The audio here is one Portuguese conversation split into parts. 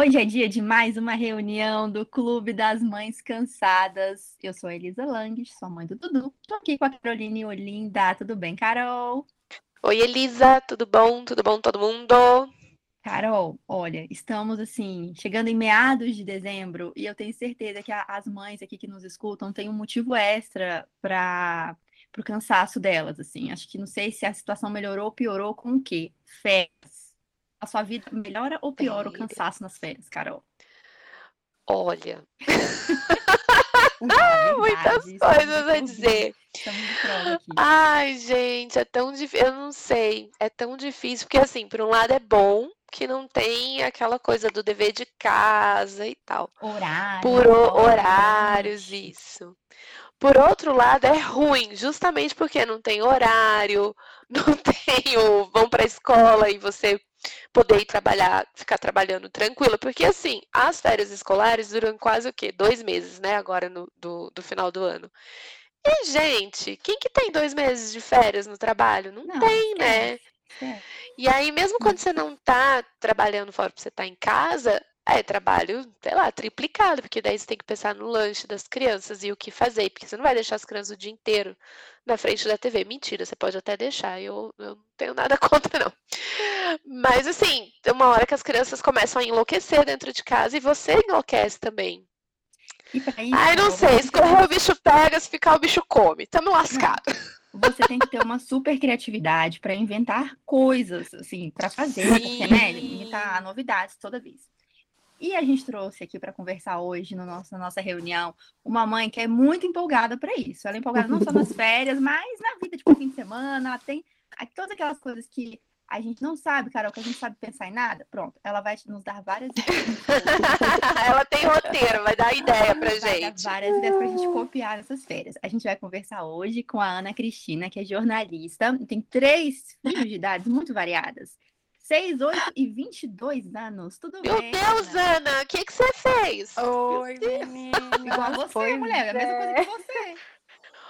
Hoje é dia de mais uma reunião do Clube das Mães Cansadas. Eu sou a Elisa Lang, sou mãe do Dudu. Tô aqui com a Caroline Olinda. Tudo bem, Carol? Oi, Elisa, tudo bom? Tudo bom, todo mundo? Carol, olha, estamos assim, chegando em meados de dezembro e eu tenho certeza que a, as mães aqui que nos escutam têm um motivo extra para o cansaço delas, assim. Acho que não sei se a situação melhorou ou piorou com o quê? Férias a sua vida melhora ou piora o cansaço nas férias, Carol? Olha. ah, muitas coisas a dizer. Ai, gente, é tão difícil. Eu não sei. É tão difícil, porque assim, por um lado é bom que não tem aquela coisa do dever de casa e tal. Horário. Por horários, isso. Por outro lado, é ruim, justamente porque não tem horário, não tem o vão para a escola e você poder ir trabalhar, ficar trabalhando tranquila, porque assim, as férias escolares duram quase o quê? Dois meses, né? Agora no, do, do final do ano. E, gente, quem que tem dois meses de férias no trabalho? Não, não tem, né? É. E aí, mesmo quando você não tá trabalhando fora, você tá em casa, é trabalho, sei lá, triplicado, porque daí você tem que pensar no lanche das crianças e o que fazer, porque você não vai deixar as crianças o dia inteiro na frente da TV. Mentira, você pode até deixar, eu, eu não tenho nada contra, não. Mas assim, tem uma hora que as crianças começam a enlouquecer dentro de casa e você enlouquece também. Isso, Ai, não sei, escorrer o bicho pega, se ficar o bicho come. Tamo lascado. Você tem que ter uma super criatividade para inventar coisas, assim, para fazer, Sim. porque, né, inventar novidades toda vez. E a gente trouxe aqui para conversar hoje no nosso, na nossa reunião uma mãe que é muito empolgada para isso. Ela é empolgada não só nas férias, mas na vida, tipo, fim de semana. Ela tem todas aquelas coisas que a gente não sabe, Carol, que a gente sabe pensar em nada. Pronto, ela vai nos dar várias ideias. ela tem roteiro, vai dar ideia pra vai gente. Dar várias ideias pra gente copiar nessas férias. A gente vai conversar hoje com a Ana Cristina, que é jornalista, tem três filhos de idades muito variadas. 6, 8 e 22 anos. Tudo Meu bem? Meu Deus, Ana, o que, que você fez? Oi, menina. Igual você, pois mulher. É. a mesma coisa que você.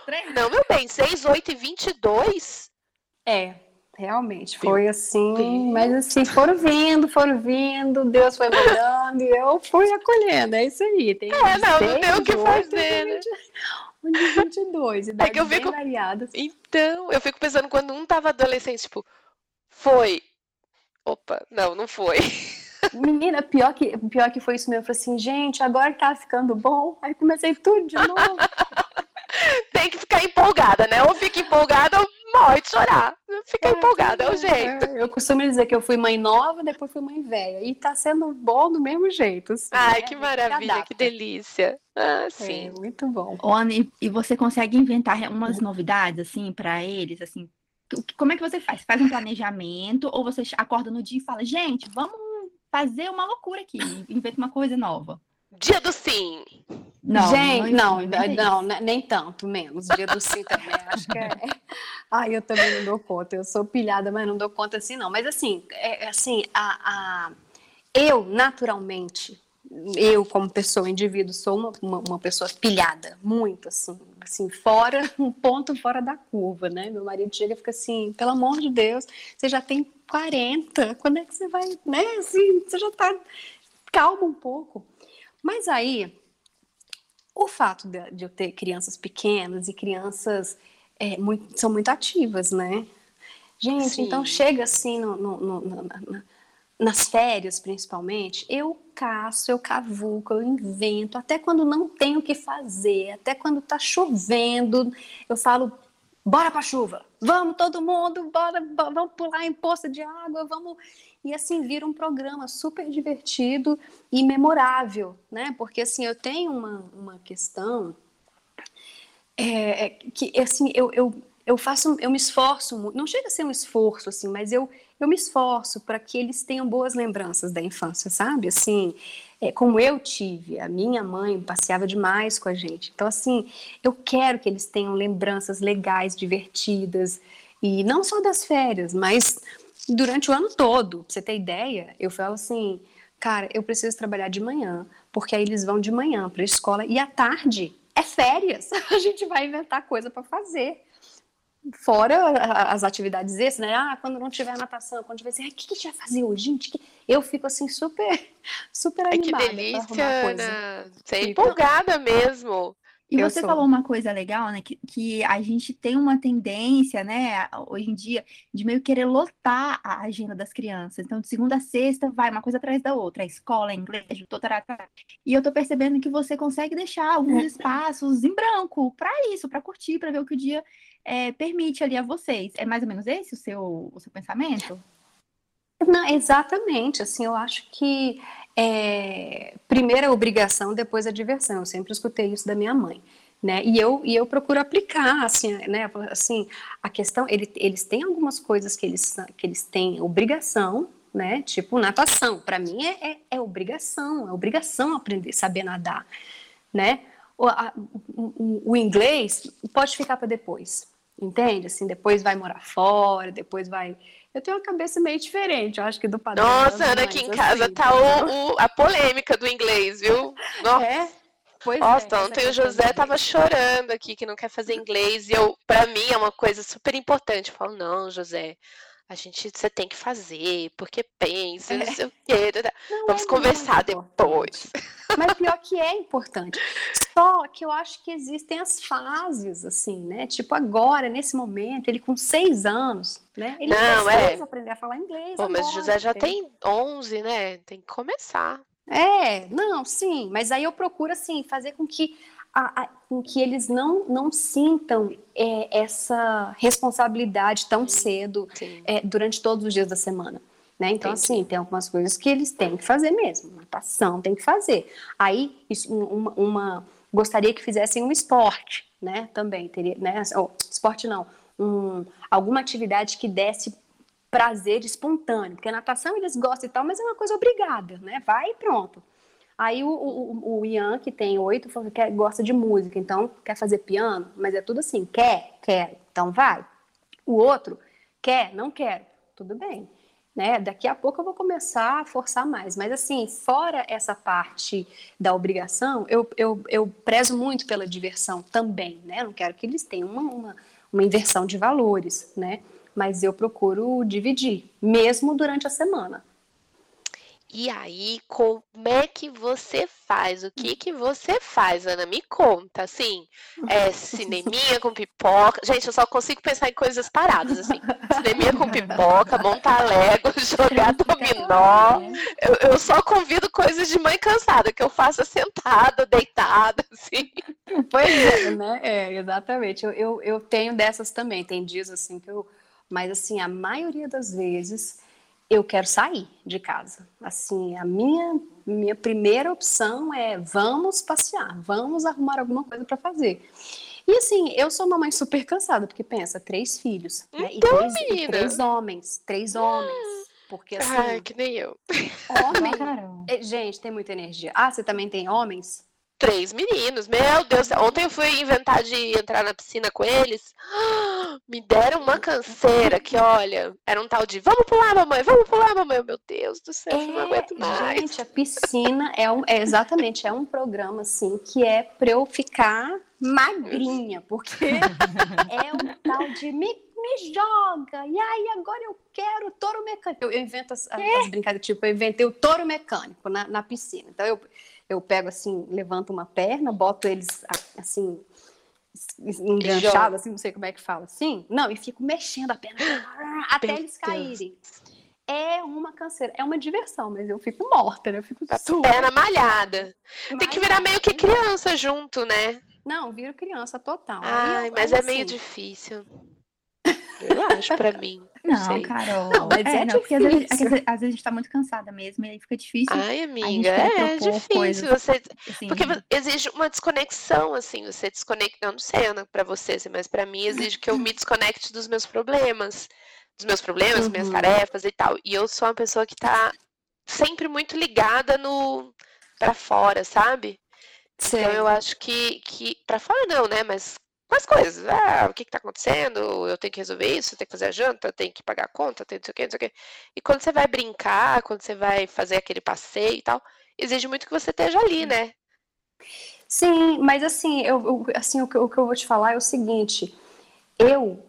Três. Não, meu bem, 6, 8 e 22? É, realmente. Foi assim, mas assim, foram vindo, foram vindo, Deus foi mandando e eu fui acolhendo. É isso aí. Tem é, não, não tem o que fazer, né? Um de 22, é que eu fico... variadas. Então, eu fico pensando, quando um tava adolescente, tipo, foi opa, não, não foi. Menina, pior que, pior que foi isso mesmo. Eu falei assim, gente, agora tá ficando bom. Aí comecei tudo de novo. Tem que ficar empolgada, né? Ou fica empolgada ou morre de chorar. Fica é, empolgada, é o jeito. É, eu costumo dizer que eu fui mãe nova, depois fui mãe velha. E tá sendo bom do mesmo jeito. Assim, Ai, né? que maravilha, que delícia. Ah, é, sim. É, muito bom. Ana, e você consegue inventar umas novidades, assim, para eles, assim, como é que você faz? Faz um planejamento ou você acorda no dia e fala, gente, vamos fazer uma loucura aqui, inventa uma coisa nova. Dia do sim. Não, gente, não, não, não, nem tanto, menos. Dia do sim também, acho que é. Ai, eu também não dou conta. Eu sou pilhada, mas não dou conta assim, não. Mas assim, é, é assim, a, a... eu naturalmente eu, como pessoa, indivíduo, sou uma, uma, uma, pessoa pilhada, muito assim, assim, fora, um ponto fora da curva, né? Meu marido chega e fica assim, pelo amor de Deus, você já tem 40, quando é que você vai, né? Assim, você já tá, calma um pouco. Mas aí, o fato de, de eu ter crianças pequenas e crianças é, muito, são muito ativas, né? Gente, então Sim. então chega assim no, no, no, no nas férias principalmente, eu caço, eu cavuco, eu invento, até quando não tenho o que fazer, até quando tá chovendo, eu falo, bora pra chuva, vamos todo mundo, bora, vamos pular em poça de água, vamos... E assim, vira um programa super divertido e memorável, né? Porque assim, eu tenho uma, uma questão é, é que, assim, eu, eu, eu faço, eu me esforço muito, não chega a ser um esforço, assim, mas eu eu me esforço para que eles tenham boas lembranças da infância, sabe? Assim, é, como eu tive, a minha mãe passeava demais com a gente. Então, assim, eu quero que eles tenham lembranças legais, divertidas, e não só das férias, mas durante o ano todo. Pra você ter ideia, eu falo assim, cara, eu preciso trabalhar de manhã, porque aí eles vão de manhã para a escola e à tarde é férias. A gente vai inventar coisa para fazer. Fora as atividades extras, né? Ah, quando não tiver natação, quando tiver assim, o que, que a gente vai fazer hoje? Gente, eu fico assim super, super animada. Ai, que delícia, Ana. Você é empolgada mesmo. E eu você sou. falou uma coisa legal, né? Que, que a gente tem uma tendência, né, hoje em dia, de meio querer lotar a agenda das crianças. Então, de segunda a sexta, vai uma coisa atrás da outra, a escola, a inglês, totarata. E eu tô percebendo que você consegue deixar alguns espaços em branco para isso, para curtir, para ver o que o dia é, permite ali a vocês. É mais ou menos esse o seu, o seu pensamento? Não, exatamente. Assim, eu acho que é, primeiro a obrigação, depois a diversão. Eu sempre escutei isso da minha mãe. Né? E eu e eu procuro aplicar assim, né? Assim, a questão ele, eles têm algumas coisas que eles que eles têm obrigação, né? Tipo natação. Para mim é, é, é, obrigação, é obrigação aprender saber nadar, né? O, a, o, o inglês pode ficar para depois, entende? Assim, depois vai morar fora, depois vai eu tenho uma cabeça meio diferente, eu acho que do padrão. Nossa, Ana, aqui em casa assim, tá o, o, a polêmica do inglês, viu? Nossa. É? Pois Nossa, é, ontem o José tava chorando aqui que não quer fazer inglês e eu, para mim é uma coisa super importante. Eu falo, não, José, a gente, você tem que fazer, porque pensa, é. não sei o quê. Não, Vamos é conversar depois. Mas pior que é importante. Só que eu acho que existem as fases, assim, né? Tipo, agora, nesse momento, ele com seis anos, né? Ele não, precisa é. aprender a falar inglês. Pô, agora, mas o José já tem 11, né? Tem que começar. É, não, sim. Mas aí eu procuro, assim, fazer com que a, a, com que eles não, não sintam é, essa responsabilidade tão cedo é, durante todos os dias da semana. Né? Então, Entendi. assim, tem algumas coisas que eles têm que fazer mesmo. Natação tem que fazer. Aí, isso, uma, uma gostaria que fizessem um esporte, né? Também teria, né? Oh, esporte não, um, alguma atividade que desse prazer espontâneo, porque a natação eles gostam e tal, mas é uma coisa obrigada, né? Vai e pronto. Aí o, o, o Ian, que tem oito, gosta de música, então quer fazer piano, mas é tudo assim, quer, quer, então vai. O outro, quer, não quer, tudo bem. Né? Daqui a pouco eu vou começar a forçar mais. Mas assim, fora essa parte da obrigação, eu, eu, eu prezo muito pela diversão também, né? Não quero que eles tenham uma, uma, uma inversão de valores, né? Mas eu procuro dividir, mesmo durante a semana. E aí, como é que você faz? O que que você faz, Ana? Me conta, assim, é cineminha com pipoca. Gente, eu só consigo pensar em coisas paradas, assim. Cineminha com pipoca, montar Lego, jogar dominó. Eu, eu só convido coisas de mãe cansada, que eu faça sentada, deitada, assim. Pois é, né? É, exatamente. Eu, eu, eu tenho dessas também. Tem dias, assim, que eu... Mas, assim, a maioria das vezes eu quero sair de casa. Assim, a minha minha primeira opção é vamos passear, vamos arrumar alguma coisa para fazer. E assim, eu sou uma mãe super cansada, porque pensa, três filhos, né? Então, e, três, e três homens, três homens. Porque assim. Ai, que nem eu. Homem. É, gente, tem muita energia. Ah, você também tem homens? Três meninos, meu Deus. Ontem eu fui inventar de entrar na piscina com eles. Me deram uma canseira que, olha, era um tal de vamos pular, mamãe, vamos pular, mamãe. Meu Deus do céu, é, não aguento mais. Gente, a piscina é, um, é exatamente, é um programa assim que é pra eu ficar magrinha, porque é um tal de me, me joga, e aí agora eu quero touro mecânico. Eu, eu invento as, as, as brincadeiras, tipo, eu inventei o touro mecânico na, na piscina. Então eu eu pego assim, levanto uma perna, boto eles assim, enganchado, assim, não sei como é que fala, assim. Não, e fico mexendo a perna até eles caírem. É uma canseira, é uma diversão, mas eu fico morta, né? Eu fico a perna malhada. Tem que virar meio que criança junto, né? Não, viro criança total. Ai, mas é meio assim difícil. Eu acho pra mim. Não. Carol. Não, mas é, é não, porque às vezes, às vezes, a gente tá muito cansada mesmo, e aí fica difícil. Ai, amiga, é difícil. Coisas, você, assim. Porque exige uma desconexão, assim, você desconecta. Eu não sei, Ana, pra você, assim, mas pra mim exige que eu me desconecte dos meus problemas. Dos meus problemas, uhum. minhas tarefas e tal. E eu sou uma pessoa que tá sempre muito ligada no para fora, sabe? Sim. Então eu acho que, que para fora não, né? Mas com as coisas. Ah, o que está acontecendo? Eu tenho que resolver isso, eu tenho que fazer a janta, eu tenho que pagar a conta, tenho não sei o que, não sei o que. E quando você vai brincar, quando você vai fazer aquele passeio e tal, exige muito que você esteja ali, né? Sim, mas assim, eu, eu assim o, que, o que eu vou te falar é o seguinte: eu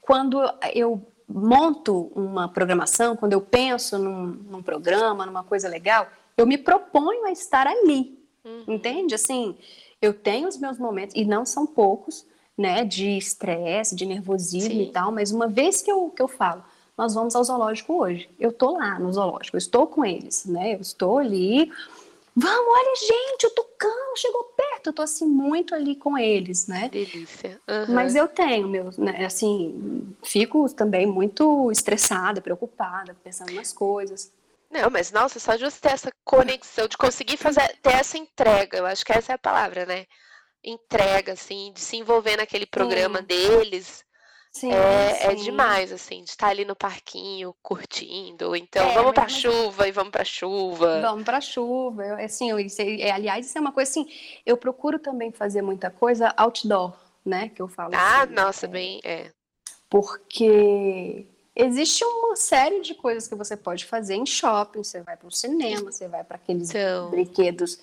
quando eu monto uma programação, quando eu penso num, num programa, numa coisa legal, eu me proponho a estar ali, uhum. entende? Assim, eu tenho os meus momentos, e não são poucos, né, de estresse, de nervosismo Sim. e tal, mas uma vez que eu, que eu falo, nós vamos ao zoológico hoje, eu tô lá no zoológico, eu estou com eles, né, eu estou ali, vamos, olha gente, o tucano chegou perto, eu tô assim muito ali com eles, né. Delícia. Uhum. Mas eu tenho, meu, né, assim, fico também muito estressada, preocupada, pensando nas coisas. Não, mas nossa, só de você ter essa conexão, de conseguir fazer, ter essa entrega, eu acho que essa é a palavra, né? Entrega, assim, de se envolver naquele programa sim. deles. Sim, é, sim. é demais, assim, de estar ali no parquinho, curtindo. Então, é, vamos pra mas... chuva e vamos pra chuva. Vamos pra chuva. Eu, assim, eu, é, aliás, isso é uma coisa assim, eu procuro também fazer muita coisa outdoor, né? Que eu falo. Ah, assim, nossa, bem, é. Porque existe uma série de coisas que você pode fazer em shopping. Você vai para o cinema, você vai para aqueles então... brinquedos,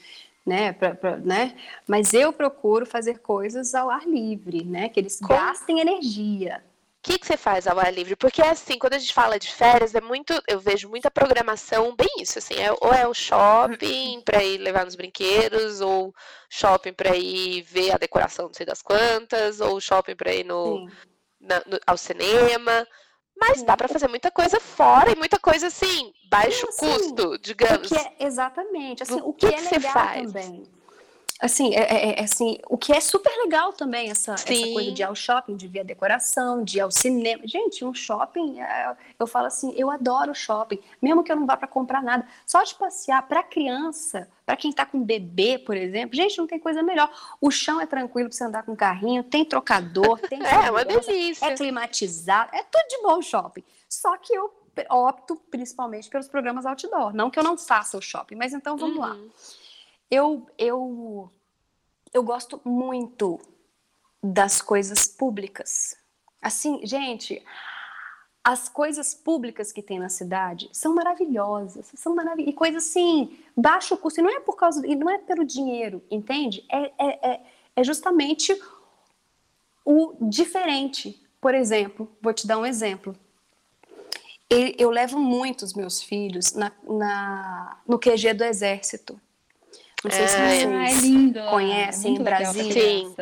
né, pra, pra, né? Mas eu procuro fazer coisas ao ar livre, né? Que eles gastem energia. O que, que você faz ao ar livre? Porque assim, quando a gente fala de férias, é muito, eu vejo muita programação bem isso, assim, é, ou é o shopping para ir levar nos brinquedos, ou shopping para ir ver a decoração, não sei das quantas, ou shopping para ir no, na, no, ao cinema. Mas dá para fazer muita coisa fora e muita coisa assim, baixo assim, custo, digamos. É, exatamente. Assim, o, o que, que, é legal também. Assim, é, é, é, assim, o que é super legal também, essa, essa coisa de ir ao shopping, de ver a decoração, de ir ao cinema. Gente, um shopping, é, eu falo assim, eu adoro shopping, mesmo que eu não vá para comprar nada. Só de passear para criança, para quem está com bebê, por exemplo, gente, não tem coisa melhor. O chão é tranquilo para você andar com carrinho, tem trocador, tem. é, uma delícia. É climatizado, é tudo de bom shopping. Só que eu opto principalmente pelos programas outdoor. Não que eu não faça o shopping, mas então vamos uhum. lá. Eu, eu, eu gosto muito das coisas públicas. Assim, gente, as coisas públicas que tem na cidade são maravilhosas, são maravilhosas. E coisas assim, baixo custo, e não é por causa, e não é pelo dinheiro, entende? É, é, é, é justamente o diferente. Por exemplo, vou te dar um exemplo. Eu levo muito os meus filhos na, na, no QG do Exército. Não sei é, se vocês é lindo, conhecem é Brasília. Sim.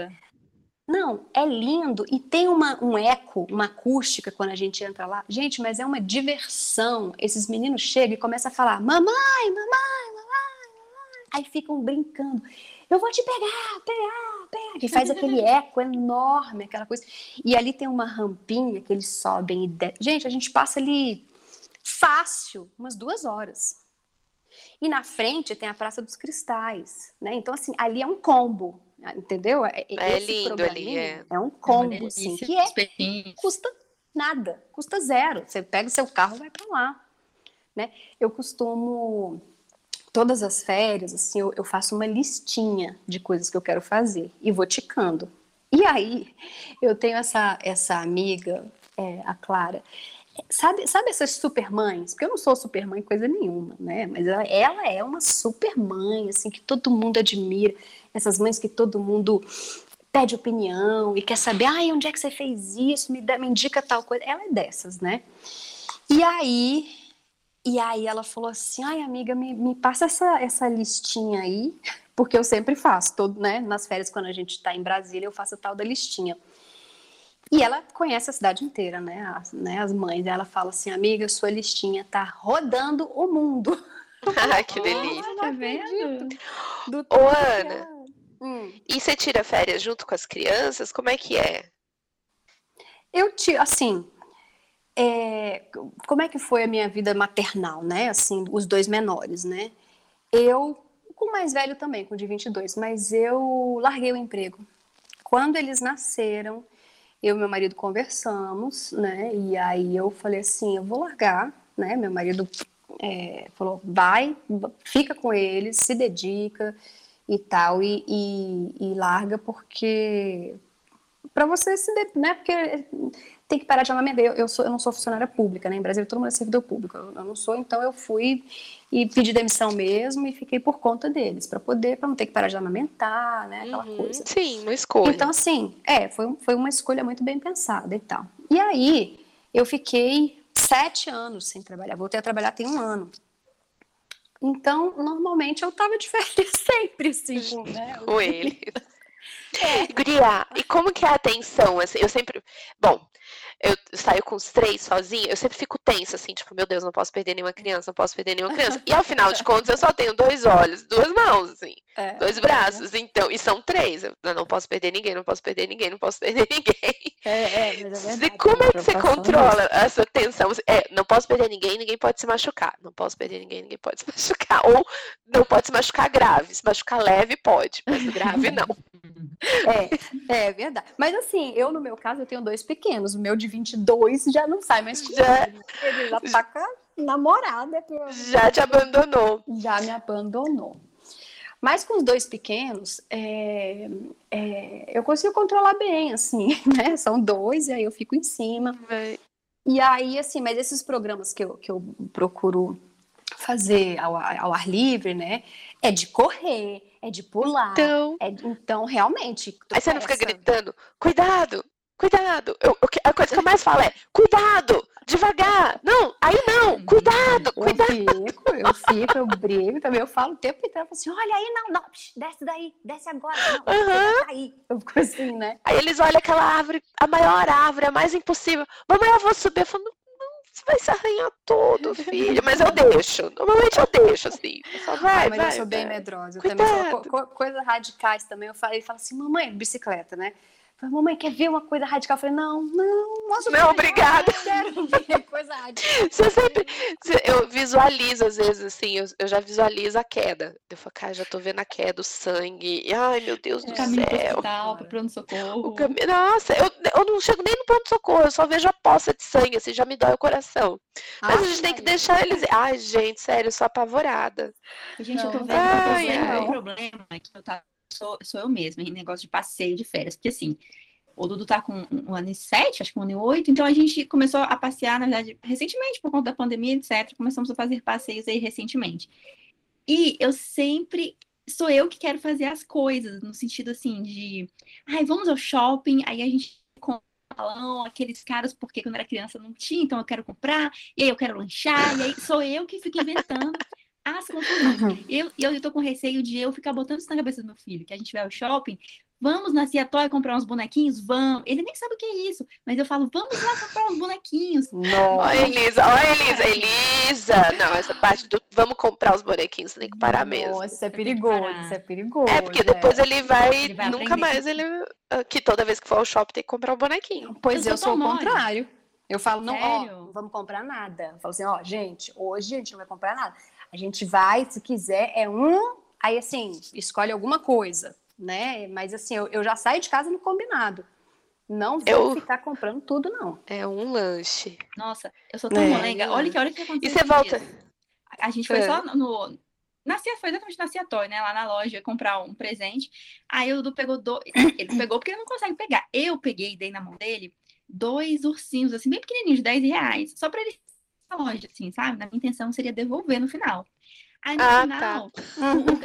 Não, é lindo e tem uma, um eco, uma acústica quando a gente entra lá. Gente, mas é uma diversão. Esses meninos chegam e começam a falar: mamãe, mamãe, mamãe, mamãe. Aí ficam brincando. Eu vou te pegar, pegar, pegar. Que faz aquele eco enorme, aquela coisa. E ali tem uma rampinha que eles sobem e descem. Gente, a gente passa ali fácil, umas duas horas. E na frente tem a Praça dos Cristais, né? Então, assim, ali é um combo, entendeu? É, é lindo ali, é. É um combo, é assim, que é, custa nada, custa zero. Você pega o seu carro e vai para lá, né? Eu costumo, todas as férias, assim, eu, eu faço uma listinha de coisas que eu quero fazer e vou ticando. E aí, eu tenho essa, essa amiga, é, a Clara, Sabe, sabe essas super mães? Porque eu não sou super mãe coisa nenhuma, né? Mas ela, ela, é uma super mãe, assim, que todo mundo admira. Essas mães que todo mundo pede opinião e quer saber, ai, onde é que você fez isso? Me, dá, me indica tal coisa. Ela é dessas, né? E aí, e aí ela falou assim, ai, amiga, me, me passa essa, essa listinha aí, porque eu sempre faço, todo, né? Nas férias, quando a gente está em Brasília, eu faço a tal da listinha. E ela conhece a cidade inteira, né? As, né? As mães. Ela fala assim, amiga, sua listinha tá rodando o mundo. Ah, que delícia. tá vendo? Do Ô, Ana, hum. e você tira férias junto com as crianças? Como é que é? Eu tiro, assim, é, como é que foi a minha vida maternal, né? Assim, os dois menores, né? Eu, com o mais velho também, com o de 22, mas eu larguei o emprego. Quando eles nasceram, eu e meu marido conversamos, né? E aí eu falei assim, eu vou largar, né? Meu marido é, falou, vai, fica com eles, se dedica e tal, e, e, e larga porque para você se, né? Porque tem que parar de amamentar. Eu, eu, sou, eu não sou funcionária pública, né? Em Brasília todo mundo é servidor público. Eu, eu, não sou, então eu fui e pedi demissão mesmo e fiquei por conta deles, para poder, para não ter que parar de amamentar, né? Aquela uhum, coisa. Sim, uma escolha. Então, assim, é, foi, foi uma escolha muito bem pensada e tal. E aí eu fiquei sete anos sem trabalhar. Voltei a trabalhar tem um ano. Então, normalmente eu tava de férias sempre, assim, com, né? com ele. É. Guria, e como que é a atenção? Eu sempre. Bom, eu saio com os três sozinha, eu sempre fico tensa, assim, tipo, meu Deus, não posso perder nenhuma criança, não posso perder nenhuma criança. E ao final de contas, eu só tenho dois olhos, duas mãos, assim, é, dois braços, é. então, e são três. Eu não posso perder ninguém, não posso perder ninguém, não posso perder ninguém. É, é, é verdade, Como é que você controla essa tensão? É, não posso perder ninguém, ninguém pode se machucar. Não posso perder ninguém, ninguém pode se machucar. Ou não pode se machucar grave. Se machucar leve, pode, mas grave não. É, é verdade. Mas assim, eu no meu caso, eu tenho dois pequenos. O meu de 22 já não sai mais comigo. Já... Ele já tá com a namorada. Já te abandonou. Já me abandonou. Mas com os dois pequenos, é, é, eu consigo controlar bem, assim, né? São dois, e aí eu fico em cima. É. E aí, assim, mas esses programas que eu, que eu procuro fazer ao, ao ar livre, né? É de correr, é de pular. Então, é de, então realmente. Aí você não fica gritando, cuidado, cuidado. Eu, a coisa que eu mais falo é, cuidado, devagar. Não, aí não, cuidado, cuidado. Eu fico, eu fico, eu brigo também. Eu falo o tempo inteiro, eu falo assim, olha aí, não, não, desce daí, desce agora. Não, uhum. cair. Eu fico assim, né? Aí eles olham aquela árvore, a maior árvore, a mais impossível. Mamãe, eu vou subir. Eu falo, não, você vai se arranhar todo, filho. Mas eu deixo. Normalmente eu deixo, assim. Eu só vai, mas vai, eu sou vai. bem medrosa. Eu também sou, coisas radicais também. Eu falo, ele fala assim, mamãe, bicicleta, né? Falei, mamãe, quer ver uma coisa radical? Eu falei, não, não, nossa, não, obrigada. Não quero ver coisa radical. Você sempre, eu visualizo às vezes assim, eu, eu já visualizo a queda. Eu falo, cara, já tô vendo a queda, o sangue. Ai, meu Deus é, do caminho céu. Pro hospital, pro pronto-socorro. Cam... Nossa, eu, eu não chego nem no pronto-socorro, eu só vejo a poça de sangue, assim, já me dói o coração. Mas ai, a gente tem que deixar eles. Ai, gente, sério, eu sou apavorada. Gente, não, eu tô vendo ai, tô problema que eu tava sou, sou eu mesma, em negócio de passeio de férias. Porque assim, o Dudu tá com um ano e sete, acho que um ano e oito, então a gente começou a passear, na verdade, recentemente, por conta da pandemia, etc. Começamos a fazer passeios aí recentemente. E eu sempre sou eu que quero fazer as coisas, no sentido assim de, ai, vamos ao shopping, aí a gente compra aqueles caras, porque quando era criança não tinha, então eu quero comprar, e aí eu quero lanchar, e aí sou eu que fico inventando as confusões. Eu, eu tô com receio de eu ficar botando isso na cabeça do meu filho, que a gente vai ao shopping, vamos na Cia Toy comprar uns bonequinhos? Vamos. Ele nem sabe o que é isso, mas eu falo, vamos lá comprar uns bonequinhos. Olha, Elisa, olha, Elisa, Elisa. Não, essa parte do vamos comprar os bonequinhos, tem que parar mesmo. Nossa, isso é perigoso, isso é perigoso. É, porque depois é. ele vai, ele vai nunca aprender. mais, ele, ah, que toda vez que for ao shopping tem que comprar um bonequinho. Pois eu, eu sou o contrário. Eu falo, não, ó, não vamos comprar nada. Eu falo assim, ó, gente, hoje a gente não vai comprar nada. A gente vai, se quiser, é um. Aí, assim, escolhe alguma coisa, né? Mas, assim, eu, eu já saio de casa no combinado. Não vou eu... ficar comprando tudo, não. É um lanche. Nossa, eu sou tão é. molenga. Olha que, olha que aconteceu. E você volta. A gente foi é. só no. Na Cia, foi exatamente na Toy, né? Lá na loja, comprar um presente. Aí o Dudu pegou dois. Ele pegou porque ele não consegue pegar. Eu peguei e dei na mão dele dois ursinhos, assim, bem pequenininhos, de 10 reais. Só pra ele longe, assim, sabe? Na minha intenção seria devolver no final. Aí no ah, final, tá.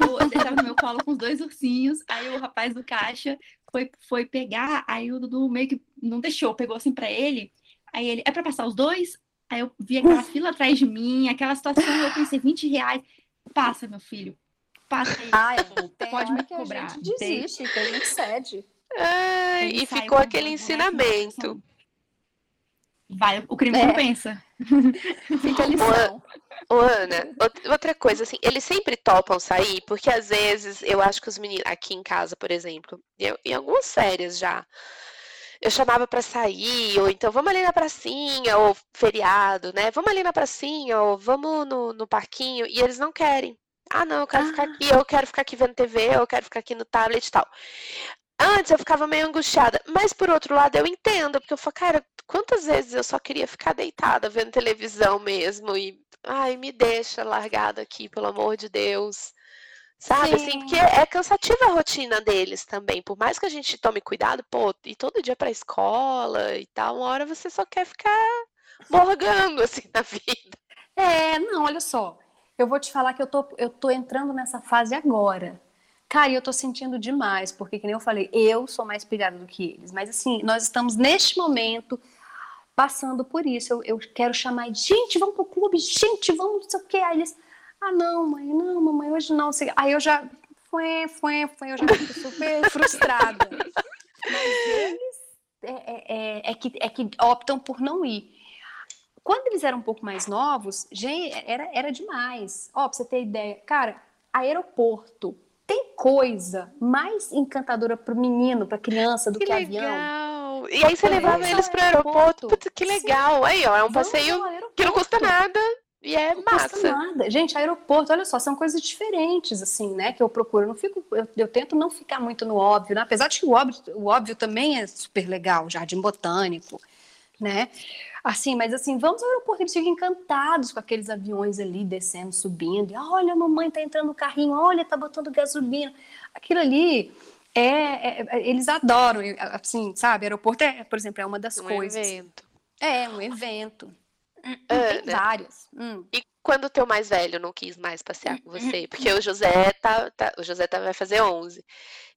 eu, eu estava no meu colo com os dois ursinhos, aí o rapaz do caixa foi, foi pegar, aí o Dudu meio que não deixou, pegou assim para ele, aí ele, é para passar os dois? Aí eu vi aquela fila atrás de mim, aquela situação, eu pensei, 20 reais, passa, meu filho, passa aí, ah, é, pode me cobrar. a gente desiste, que a gente cede. É, e ficou aquele ensinamento. Vai, o crime é. compensa. Fica a lição. Ô, Ana, outra coisa, assim, eles sempre topam sair, porque às vezes eu acho que os meninos, aqui em casa, por exemplo, eu, em algumas férias já, eu chamava para sair, ou então vamos ali na pracinha, ou feriado, né? Vamos ali na pracinha, ou vamos no, no parquinho, e eles não querem. Ah, não, eu quero ah. ficar aqui, eu quero ficar aqui vendo TV, eu quero ficar aqui no tablet e tal. Antes eu ficava meio angustiada, mas por outro lado eu entendo, porque eu falo, cara, quantas vezes eu só queria ficar deitada vendo televisão mesmo e, ai, me deixa largada aqui, pelo amor de Deus. Sabe, assim, Sim. assim, porque é cansativa a rotina deles também. Por mais que a gente tome cuidado, pô, e todo dia pra escola e tal, uma hora você só quer ficar morgando, assim, na vida. É, não, olha só. Eu vou te falar que eu tô, eu tô entrando nessa fase agora. Cara, eu tô sentindo demais, porque, que nem eu falei, eu sou mais pilhada do que eles. Mas, assim, nós estamos neste momento passando por isso. Eu, eu quero chamar, gente, vamos pro clube, gente, vamos, não sei o que. Aí eles, ah, não, mãe, não, mamãe, hoje não. Aí eu já, foi, foi, foi, eu já fico super frustrada. Mas eles é, é, é, é, que, é que optam por não ir. Quando eles eram um pouco mais novos, gente, era, era demais. Ó, pra você ter ideia, cara, aeroporto tem coisa mais encantadora pro menino, pra criança, do que, que avião. E aí você levava eles pro aeroporto. Putz, que legal. Sim. Aí, ó, é um passeio que não custa nada. E é não massa. Custa nada. Gente, aeroporto, olha só, são coisas diferentes, assim, né? Que eu procuro. Eu não fico, eu, eu tento não ficar muito no óbvio, né? Apesar de que o óbvio, o óbvio também é super legal, jardim botânico, né? Assim, mas assim, vamos ao aeroporto, eles ficam encantados com aqueles aviões ali descendo, subindo. E, olha, a mamãe tá entrando no carrinho, olha, tá botando gasolina. Aquilo ali, é, é, é eles adoram, assim, sabe? Aeroporto é, por exemplo, é uma das um coisas. Evento. É, um evento. Tem várias. Hum. E quando o teu mais velho não quis mais passear com você? Porque o José tá, tá o José tá, vai fazer 11.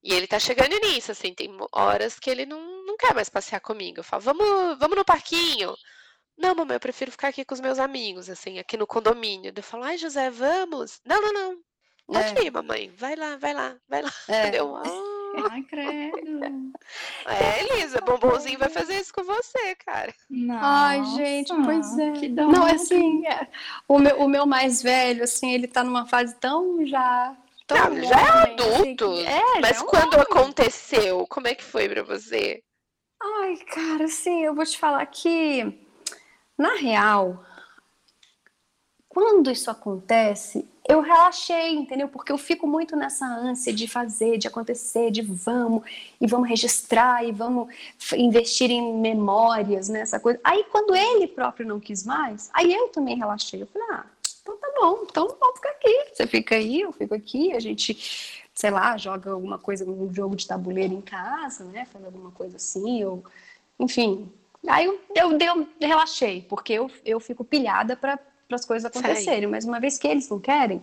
E ele tá chegando nisso, assim, tem horas que ele não, não quer mais passear comigo. Eu falo, vamos, vamos no parquinho. Não, mamãe, eu prefiro ficar aqui com os meus amigos, assim, aqui no condomínio. Eu falo, ai, José, vamos. Não, não, não. Pode é. ir, mamãe. Vai lá, vai lá, vai lá. É. Eu, ah. Ai, credo. É, Elisa, bombonzinho vai fazer isso com você, cara. Nossa, Ai, gente, pois é. Que não, assim, é, o, meu, o meu mais velho, assim, ele tá numa fase tão já não, já é adulto. Assim, é, mas é quando homem. aconteceu, como é que foi para você? Ai, cara, assim, eu vou te falar que, na real, quando isso acontece, eu relaxei, entendeu? Porque eu fico muito nessa ânsia de fazer, de acontecer, de vamos, e vamos registrar, e vamos investir em memórias, nessa né, coisa. Aí, quando ele próprio não quis mais, aí eu também relaxei. Eu falei, ah, então tá bom, então vamos ficar aqui. Você fica aí, eu fico aqui, a gente, sei lá, joga alguma coisa, um jogo de tabuleiro em casa, né? Faz alguma coisa assim, ou enfim. Aí eu, eu, eu relaxei, porque eu, eu fico pilhada para as coisas acontecerem. Mas uma vez que eles não querem,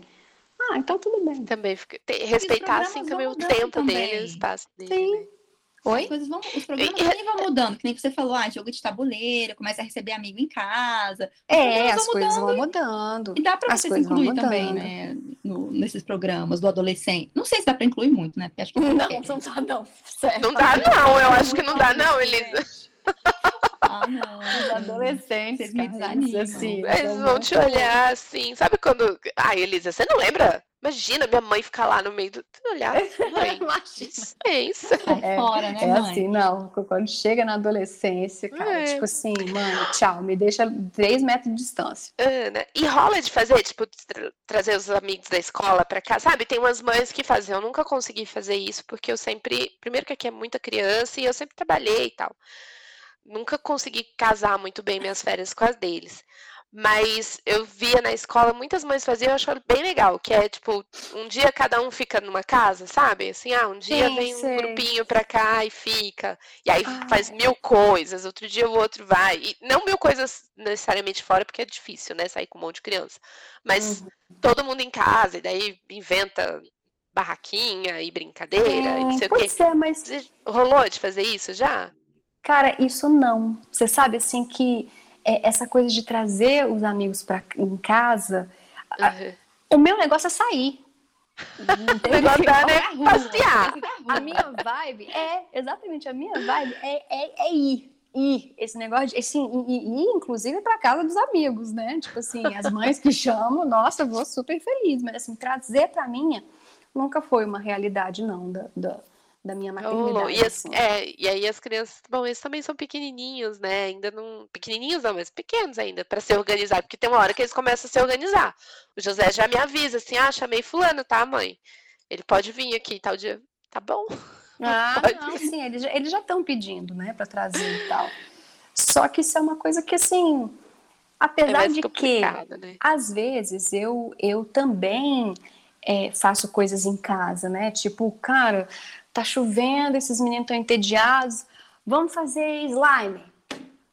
ah, então tudo bem. Também respeitar assim também o tempo também. dele, o espaço. Sim. Né? Oi? As coisas vão, os programas e, também vão mudando, que nem você falou, ah, jogo de tabuleiro, começa a receber amigo em casa. É, as coisas vão mudando. E dá para vocês incluir também, né, no, nesses programas do adolescente. Não sei se dá para incluir muito, né? Porque acho que não, não dá, não. Certo. Não dá, não. Eu acho que não dá, não, Elisa. Ah, não. Os adolescentes me desanimam. Assim, Eles vão te olhar assim. Sabe quando. Ai, Elisa, você não lembra? Imagina minha mãe ficar lá no meio do. Olhar, mãe. Dispensa. É, fora, né, é mãe? assim, não. Quando chega na adolescência, cara, é. tipo assim, mano, tchau, me deixa três metros de distância. Ana, e rola de fazer, tipo, tra trazer os amigos da escola pra cá, sabe? Tem umas mães que fazem. Eu nunca consegui fazer isso, porque eu sempre. Primeiro que aqui é muita criança e eu sempre trabalhei e tal nunca consegui casar muito bem minhas férias com as deles. Mas eu via na escola, muitas mães faziam, eu achava bem legal, que é tipo, um dia cada um fica numa casa, sabe? Assim, ah, um dia Sim, vem sei. um grupinho pra cá e fica. E aí ah, faz mil coisas, outro dia o outro vai. E não mil coisas necessariamente fora, porque é difícil, né? Sair com um monte de criança. Mas uhum. todo mundo em casa, e daí inventa barraquinha e brincadeira, é, e não sei o quê. É, mas... Rolou de fazer isso já? Cara, isso não. Você sabe assim que é, essa coisa de trazer os amigos para em casa, uhum. a, o meu negócio é sair. Levantar, né? Passear. A minha vibe é, exatamente, a minha vibe é, é, é ir. Ir, esse negócio de, assim, ir, ir inclusive para casa dos amigos, né? Tipo assim, as mães que chamam, nossa, eu vou super feliz, mas assim, trazer para minha nunca foi uma realidade, não, da, da, da minha maternidade. Oh, e, as, assim. é, e aí as crianças, bom, eles também são pequenininhos, né? Ainda não. Pequenininhos não, mas pequenos ainda, para se organizar, porque tem uma hora que eles começam a se organizar. O José já me avisa assim: ah, chamei Fulano, tá, mãe? Ele pode vir aqui tal dia. Tá bom. Ah, não, sim, eles, eles já estão pedindo, né, para trazer e tal. Só que isso é uma coisa que, assim, apesar é de que, né? às vezes, eu, eu também é, faço coisas em casa, né? Tipo, cara, tá chovendo, esses meninos estão entediados, vamos fazer slime.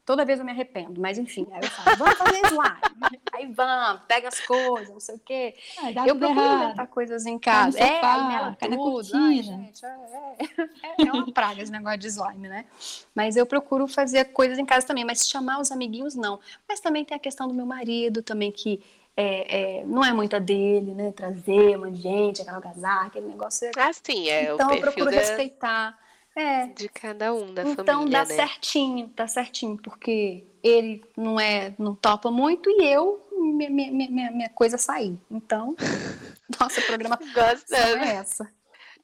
Toda vez eu me arrependo, mas enfim, aí eu falo, vamos fazer slime. aí vamos, pega as coisas, não sei o quê. Ah, eu procuro errado. inventar coisas em casa. Sofá, é, aí nela tudo. Ai, gente, é, é, é uma praga esse negócio de slime, né? Mas eu procuro fazer coisas em casa também, mas chamar os amiguinhos não. Mas também tem a questão do meu marido também, que é, é, não é muito a dele, né? Trazer uma gente, aquela algazarra, aquele negócio. Ah, sim, é. Então eu procuro da... respeitar. É. De cada um da então, família. Então dá né? certinho, dá certinho, porque ele não é, não topa muito e eu minha, minha, minha, minha coisa sair. Então, nossa programa é essa.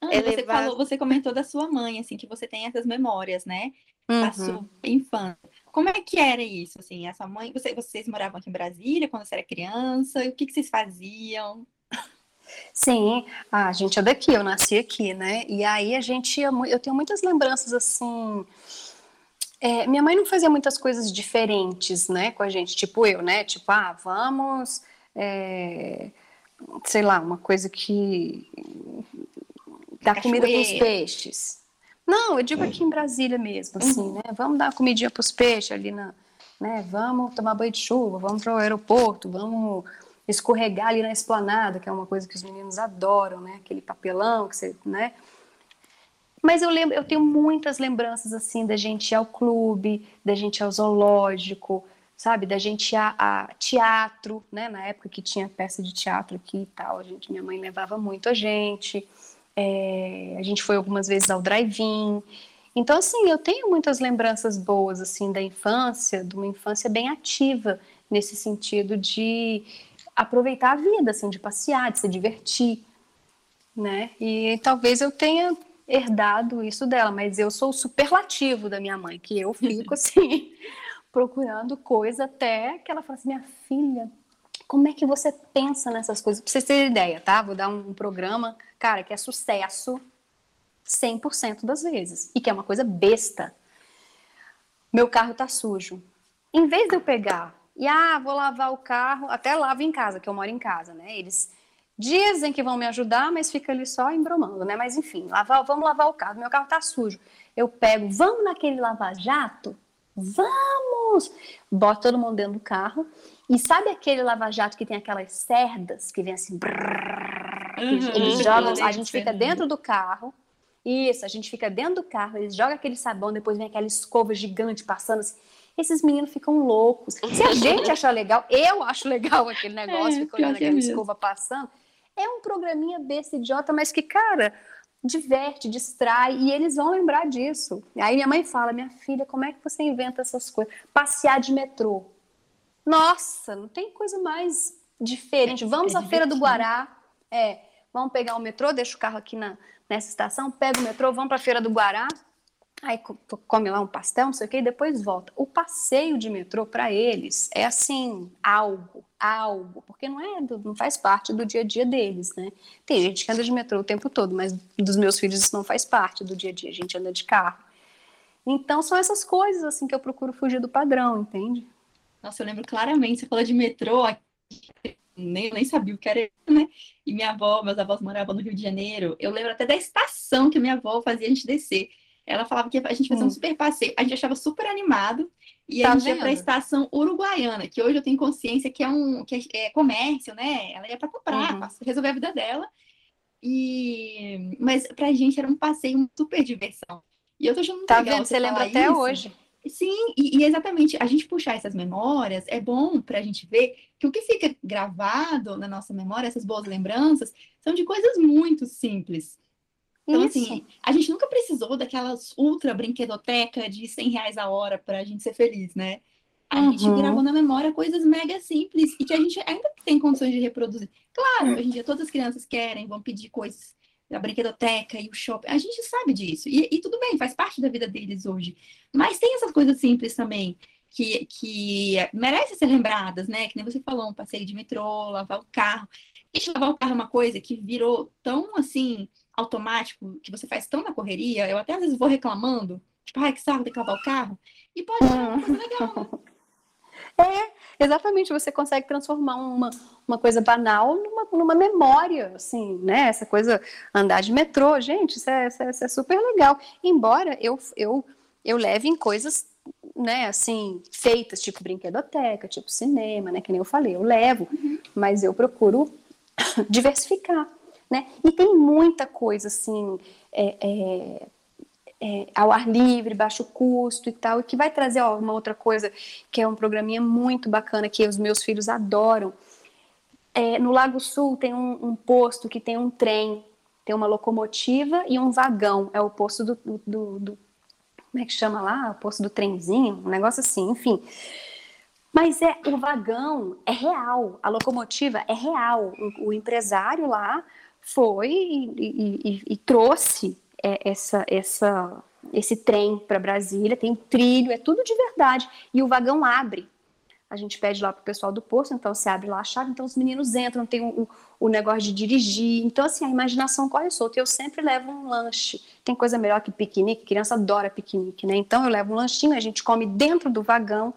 Ah, você falou, você comentou da sua mãe, assim, que você tem essas memórias, né? Uhum. Da sua infância. Como é que era isso, assim? Essa mãe, você, vocês moravam aqui em Brasília quando você era criança? O que, que vocês faziam? Sim, a gente é daqui, eu nasci aqui, né? E aí a gente ia, eu tenho muitas lembranças assim. É, minha mãe não fazia muitas coisas diferentes, né, com a gente, tipo eu, né? Tipo, ah, vamos, é, sei lá, uma coisa que dá comida para os peixes. Não, eu digo aqui em Brasília mesmo, assim, uhum. né? Vamos dar comidinha para os peixes ali na, né? Vamos tomar banho de chuva, vamos para o aeroporto, vamos escorregar ali na esplanada, que é uma coisa que os meninos adoram, né? Aquele papelão que você, né? Mas eu lembro, eu tenho muitas lembranças assim da gente ir ao clube, da gente ir ao zoológico, sabe, da gente ir a, a teatro, né? Na época que tinha peça de teatro aqui e tal, a gente, minha mãe levava muito a gente. É, a gente foi algumas vezes ao drive-in. Então, assim, eu tenho muitas lembranças boas, assim, da infância, de uma infância bem ativa, nesse sentido de aproveitar a vida, assim, de passear, de se divertir, né? E talvez eu tenha herdado isso dela, mas eu sou o superlativo da minha mãe, que eu fico assim procurando coisa até que ela fala assim, minha filha, como é que você pensa nessas coisas? Pra vocês terem ideia, tá? Vou dar um, programa, cara, que é sucesso 100% das vezes e que é uma coisa besta. Meu carro tá sujo. Em vez de eu pegar e ah, vou lavar o carro, até lavo em casa, que eu moro em casa, né? Eles dizem que vão me ajudar, mas fica ali só embromando, né? Mas enfim, lavar, vamos lavar o carro, meu carro tá sujo. Eu pego, vamos naquele lava-jato? Vamos! Boto todo mundo dentro do carro. E sabe aquele lava-jato que tem aquelas cerdas que vem assim, brrr, uhum, eles jogam, a gente fica dentro do carro. Isso, a gente fica dentro do carro, eles jogam aquele sabão, depois vem aquela escova gigante passando assim esses meninos ficam loucos. Se a gente achar legal, eu acho legal aquele negócio, é, fica olhando aquela escova passando. É um programinha besta idiota, mas que, cara, diverte, distrai, e eles vão lembrar disso. Aí minha mãe fala, minha filha, como é que você inventa essas coisas? Passear de metrô. Nossa, não tem coisa mais diferente. Vamos é à Feira do Guará. É, vamos pegar o metrô, deixa o carro aqui na, nessa estação, pega o metrô, vamos para a Feira do Guará aí come lá um pastel, não sei o que, e depois volta. O passeio de metrô para eles é assim, algo, algo, porque não é, não faz parte do dia a dia deles, né? Tem gente que anda de metrô o tempo todo, mas dos meus filhos isso não faz parte do dia a dia, a gente anda de carro. Então são essas coisas assim que eu procuro fugir do padrão, entende? Nossa, eu lembro claramente, você falou de metrô, nem, nem sabia o que era, né? E minha avó, meus avós moravam no Rio de Janeiro. Eu lembro até da estação que minha avó fazia a gente descer. Ela falava que a gente fazia um hum. super passeio. A gente achava super animado. E tá a gente vendo? ia para a estação uruguaiana, que hoje eu tenho consciência que é um que é, é comércio, né? Ela ia para comprar, uhum. resolver a vida dela. E mas pra gente era um passeio, uma super diversão. E eu tô achando muito tá legal. Vendo? Você, você lembra até isso. hoje. Sim, e, e, exatamente, a gente puxar essas memórias é bom para a gente ver que o que fica gravado na nossa memória, essas boas lembranças, são de coisas muito simples. Então, assim, Isso. assim, a gente nunca precisou daquelas ultra brinquedoteca de 100 reais a hora para a gente ser feliz, né? A uhum. gente gravou na memória coisas mega simples e que a gente ainda tem condições de reproduzir. Claro, hoje em dia todas as crianças querem, vão pedir coisas da brinquedoteca e o shopping. A gente sabe disso. E, e tudo bem, faz parte da vida deles hoje. Mas tem essas coisas simples também que, que merecem ser lembradas, né? Que nem você falou, um passeio de metrô, lavar o carro. Gente, lavar o carro é uma coisa que virou tão assim automático que você faz tão na correria, eu até às vezes vou reclamando, tipo, ai, que saco, que lavar o carro. E pode ser uma coisa legal. É, exatamente, você consegue transformar uma, uma coisa banal numa, numa memória, assim, né? Essa coisa, andar de metrô, gente, isso é, isso é, isso é super legal. Embora eu, eu, eu leve em coisas né, assim, feitas, tipo brinquedoteca, tipo cinema, né, que nem eu falei, eu levo, uhum. mas eu procuro diversificar, né, e tem muita coisa, assim, é, é, é, ao ar livre, baixo custo e tal, e que vai trazer, ó, uma outra coisa, que é um programinha muito bacana, que os meus filhos adoram, é, no Lago Sul tem um, um posto que tem um trem, tem uma locomotiva e um vagão, é o posto do, do, do como é que chama lá? O posto do trenzinho, um negócio assim, enfim. Mas é o vagão é real, a locomotiva é real. O, o empresário lá foi e, e, e, trouxe é, essa, essa, esse trem para Brasília, tem trilho, é tudo de verdade. E o vagão abre. A gente pede lá pro pessoal do posto, então se abre lá a chave, então os meninos entram, tem o, o, negócio de dirigir, então assim, a imaginação corre solta, eu sempre levo um lanche, tem coisa melhor que piquenique, criança adora piquenique, né, então eu levo um lanchinho, a gente come dentro do vagão,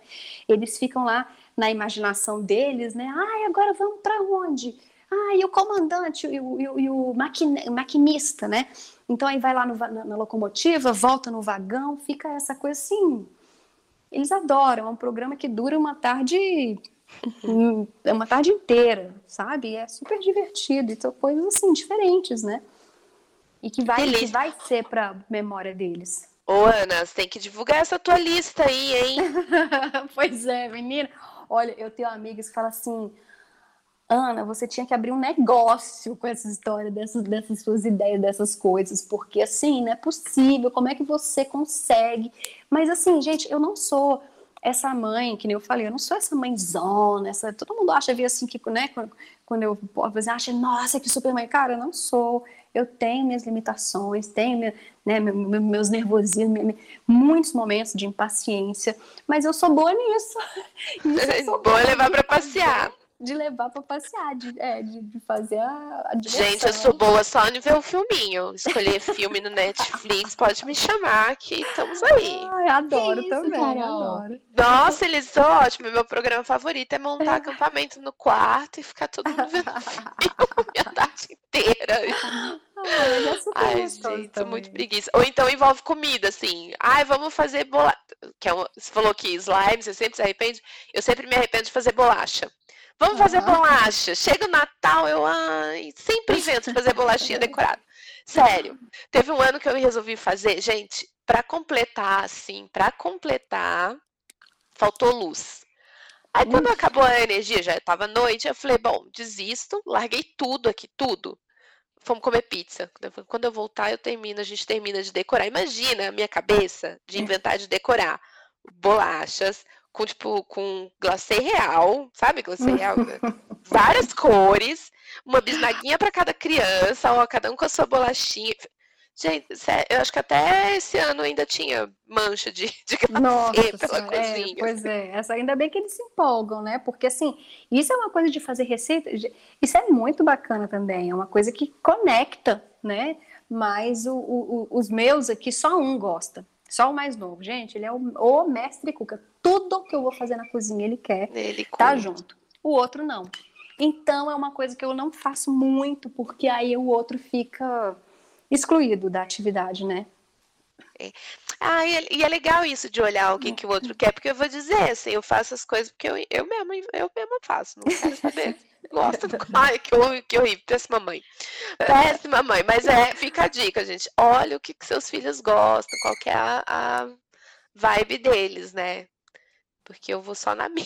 eles ficam lá na imaginação deles, né, ai, agora vamos para onde? Ah, e o comandante e o, e o, e o maquinista, né? Então aí vai lá no, na, na locomotiva, volta no vagão, fica essa coisa assim, eles adoram, é um programa que dura uma tarde é uma tarde inteira, sabe? É super divertido, então coisas assim diferentes, né? E que vai, que vai ser para memória deles. Ô, Ana, você tem que divulgar essa tua lista aí, hein? pois é, menina. Olha, eu tenho amigas que falam assim: Ana, você tinha que abrir um negócio com essa história dessas, dessas suas ideias, dessas coisas, porque assim, não é possível, como é que você consegue? Mas assim, gente, eu não sou essa mãe, que nem eu falei, eu não sou essa mãezona, essa, todo mundo acha ver assim que, né, quando, quando eu você acha, nossa, que super mãe, cara, eu não sou, eu tenho minhas limitações, tenho né, meus nervosismos, muitos momentos de impaciência, mas eu sou boa nisso. Isso boa levar para passear de levar para passear, de, é, de, de fazer a, a Gente, eu sou boa só em ver o filminho. Escolher filme no Netflix, pode me chamar que estamos aí. Ai, adoro isso, também, adoro. Nossa, eles são ótimos. Meu programa favorito é montar acampamento no quarto e ficar todo mundo vendo filme a tarde inteira. Ai, Ai gente, tô muito preguiça. Ou então envolve comida, assim. Ai, vamos fazer bolacha. Que é um... Você falou que slime, você sempre se arrepende. Eu sempre me arrependo de fazer bolacha. Vamos fazer bolacha. Chega o Natal, eu ai, sempre invento fazer bolachinha decorada. Sério. Teve um ano que eu resolvi fazer, gente, para completar, assim, para completar, faltou luz. Aí quando acabou a energia, já estava noite, eu falei, bom, desisto, larguei tudo aqui, tudo. Fomos comer pizza. Quando eu voltar, eu termino, a gente termina de decorar. Imagina a minha cabeça de inventar de decorar bolachas, com tipo com glacê real, sabe glacê real? Várias cores, uma bisnaguinha para cada criança, ó, cada um com a sua bolachinha. Gente, eu acho que até esse ano ainda tinha mancha de, de glacê Nossa, pela senhora, é, cozinha. É, pois é, essa, ainda bem que eles se empolgam, né? Porque assim, isso é uma coisa de fazer receita, isso é muito bacana também, é uma coisa que conecta, né? Mas o, o, os meus aqui, só um gosta. Só o mais novo. Gente, ele é o, o mestre cuca. Tudo que eu vou fazer na cozinha, ele quer ele tá junto. O outro não. Então é uma coisa que eu não faço muito, porque aí o outro fica excluído da atividade, né? É. Ah, e é, e é, legal isso de olhar o que, que o outro quer, porque eu vou dizer assim, eu faço as coisas porque eu, eu mesma eu mesma faço, não quero saber. Gosta do. Ai, que horrível, que horrível. Péssima mãe. Péssima mãe. Mas é, fica a dica, gente. Olha o que, que seus filhos gostam, qual é a, a vibe deles, né? Porque eu vou só na minha.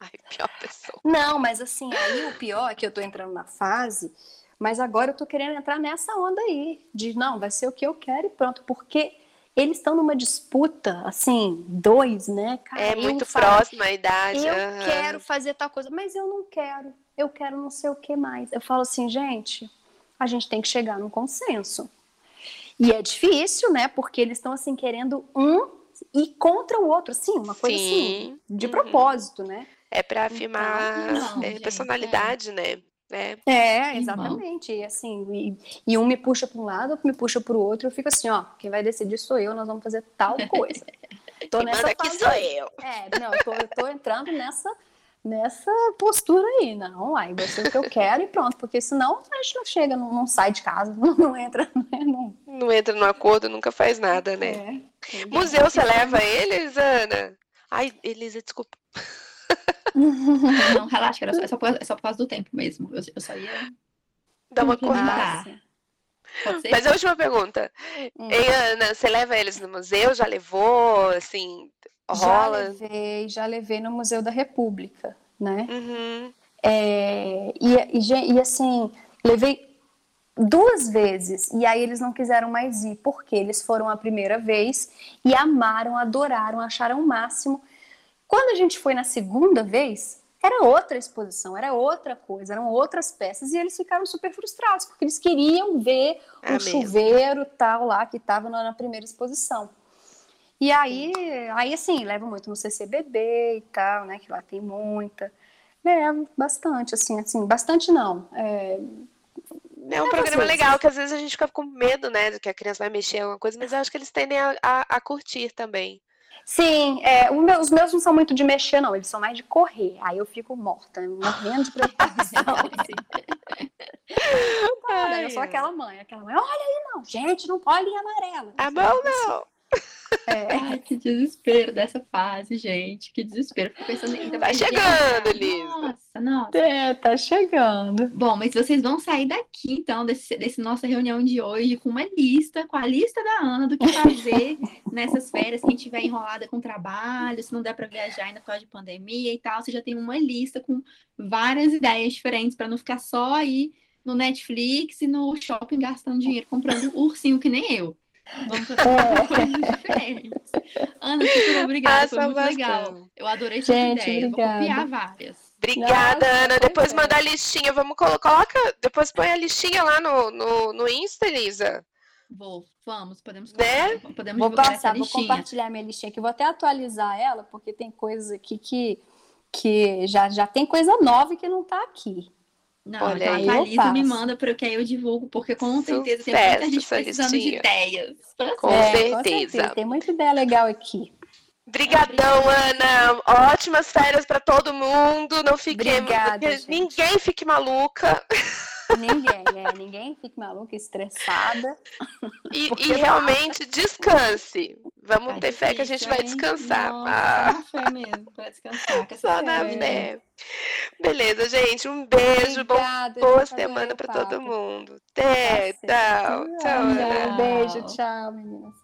Ai, pior pessoa. Não, mas assim, aí o pior é que eu tô entrando na fase, mas agora eu tô querendo entrar nessa onda aí. De não, vai ser o que eu quero e pronto. Porque eles estão numa disputa, assim, dois, né? Cara, é muito próxima a idade. Eu uhum. quero fazer tal coisa, mas eu não quero. Eu quero não sei o que mais. Eu falo assim, gente, a gente tem que chegar num consenso. E é difícil, né? Porque eles estão assim querendo um e contra o outro, sim, uma coisa assim, sim. assim, de uhum. propósito, né? É para afirmar então, não, é, personalidade, é. né? É, é exatamente. E assim, e, e, um me puxa para um lado, outro me puxa para o outro, eu fico assim, ó, quem vai decidir sou eu, nós vamos fazer tal coisa. Tô quem nessa fase. sou eu. É, não, eu tô, eu tô entrando nessa nessa postura aí, não, aí vai ser o que eu quero e pronto, porque senão a gente não chega, não, não sai de casa, não, não entra, né, não... não entra no acordo, nunca faz nada, né? É, Museu, você leva eles, Ana? Ai, Elisa, desculpa. Não, relaxa, era só, é, só por, é só por causa do tempo mesmo. Eu, eu só ia. Dar uma cortada. Mas a última pergunta. Hum. Ei, Ana, você leva eles no museu? Já levou? Assim, rola? Já levei, já levei no Museu da República, né? Uhum. É, e, e, e assim, levei duas vezes e aí eles não quiseram mais ir porque eles foram a primeira vez e amaram, adoraram, acharam o máximo. Quando a gente foi na segunda vez, era outra exposição, era outra coisa, eram outras peças e eles ficaram super frustrados porque eles queriam ver é o mesmo. chuveiro tal lá que estava na primeira exposição. E aí, aí assim, levo muito no CCBB e tal, né, que lá tem muita. Levo bastante, assim, assim, bastante não. É, é um programa legal, que às vezes a gente fica com medo, né, de que a criança vai mexer em alguma coisa, mas eu acho que eles tendem a, a, a curtir também. Sim, é, meu, os meus não são muito de mexer, não, eles são mais de correr. Aí eu fico morta, morrendo de preocupação. Ai, eu sou aquela mãe, aquela mãe, olha aí não, gente, não pode ir amarela. A mão não. É. Ai, que desespero dessa fase, gente. Que desespero. Fico pensando ainda Tá chegando, Liz. Nossa, nossa. É, tá chegando. Bom, mas vocês vão sair daqui, então, desse, desse nossa reunião de hoje com uma lista, com a lista da Ana do que fazer nessas férias, quem tiver enrolada com trabalho, se não der para viajar ainda por causa de pandemia e tal, você já tem uma lista com várias ideias diferentes para não ficar só aí no Netflix e no shopping gastando dinheiro comprando ursinho que nem eu. Vamos fazer é. coisas diferentes. Ana, super obrigada, foi muito bastante. legal. Eu adorei sua ideia. Vou copiar várias. Obrigada, Nossa, Ana. Depois manda a listinha. Vamos colocar. Coloca, depois põe a listinha lá no, no, no Insta, Elisa. Vou, vamos, podemos, né? podemos vou passar, vou compartilhar minha listinha aqui, vou até atualizar ela, porque tem coisas aqui que, que já, já tem coisa nova que não está aqui. Não, Olha então aí, atualiza, me manda para que aí eu divulgo, porque com certeza tem muita gente precisando de ideias. Com, é, certeza. com certeza. Tem muita ideia legal aqui. Obrigadão, Ana. Ótimas férias para todo mundo. Não fiquemos. Obrigada, ninguém fique maluca. Ninguém, é, ninguém fique maluca, estressada. E, e realmente descanse. Vamos tá ter difícil, fé que a gente vai descansar. Nossa, ah. na fé mesmo, para descansar. Só na fé. Beleza, gente. Um beijo. Obrigada, bom, boa semana para todo mundo. Até, tá tchau. Tchau, tchau. Um beijo, tchau, meninas.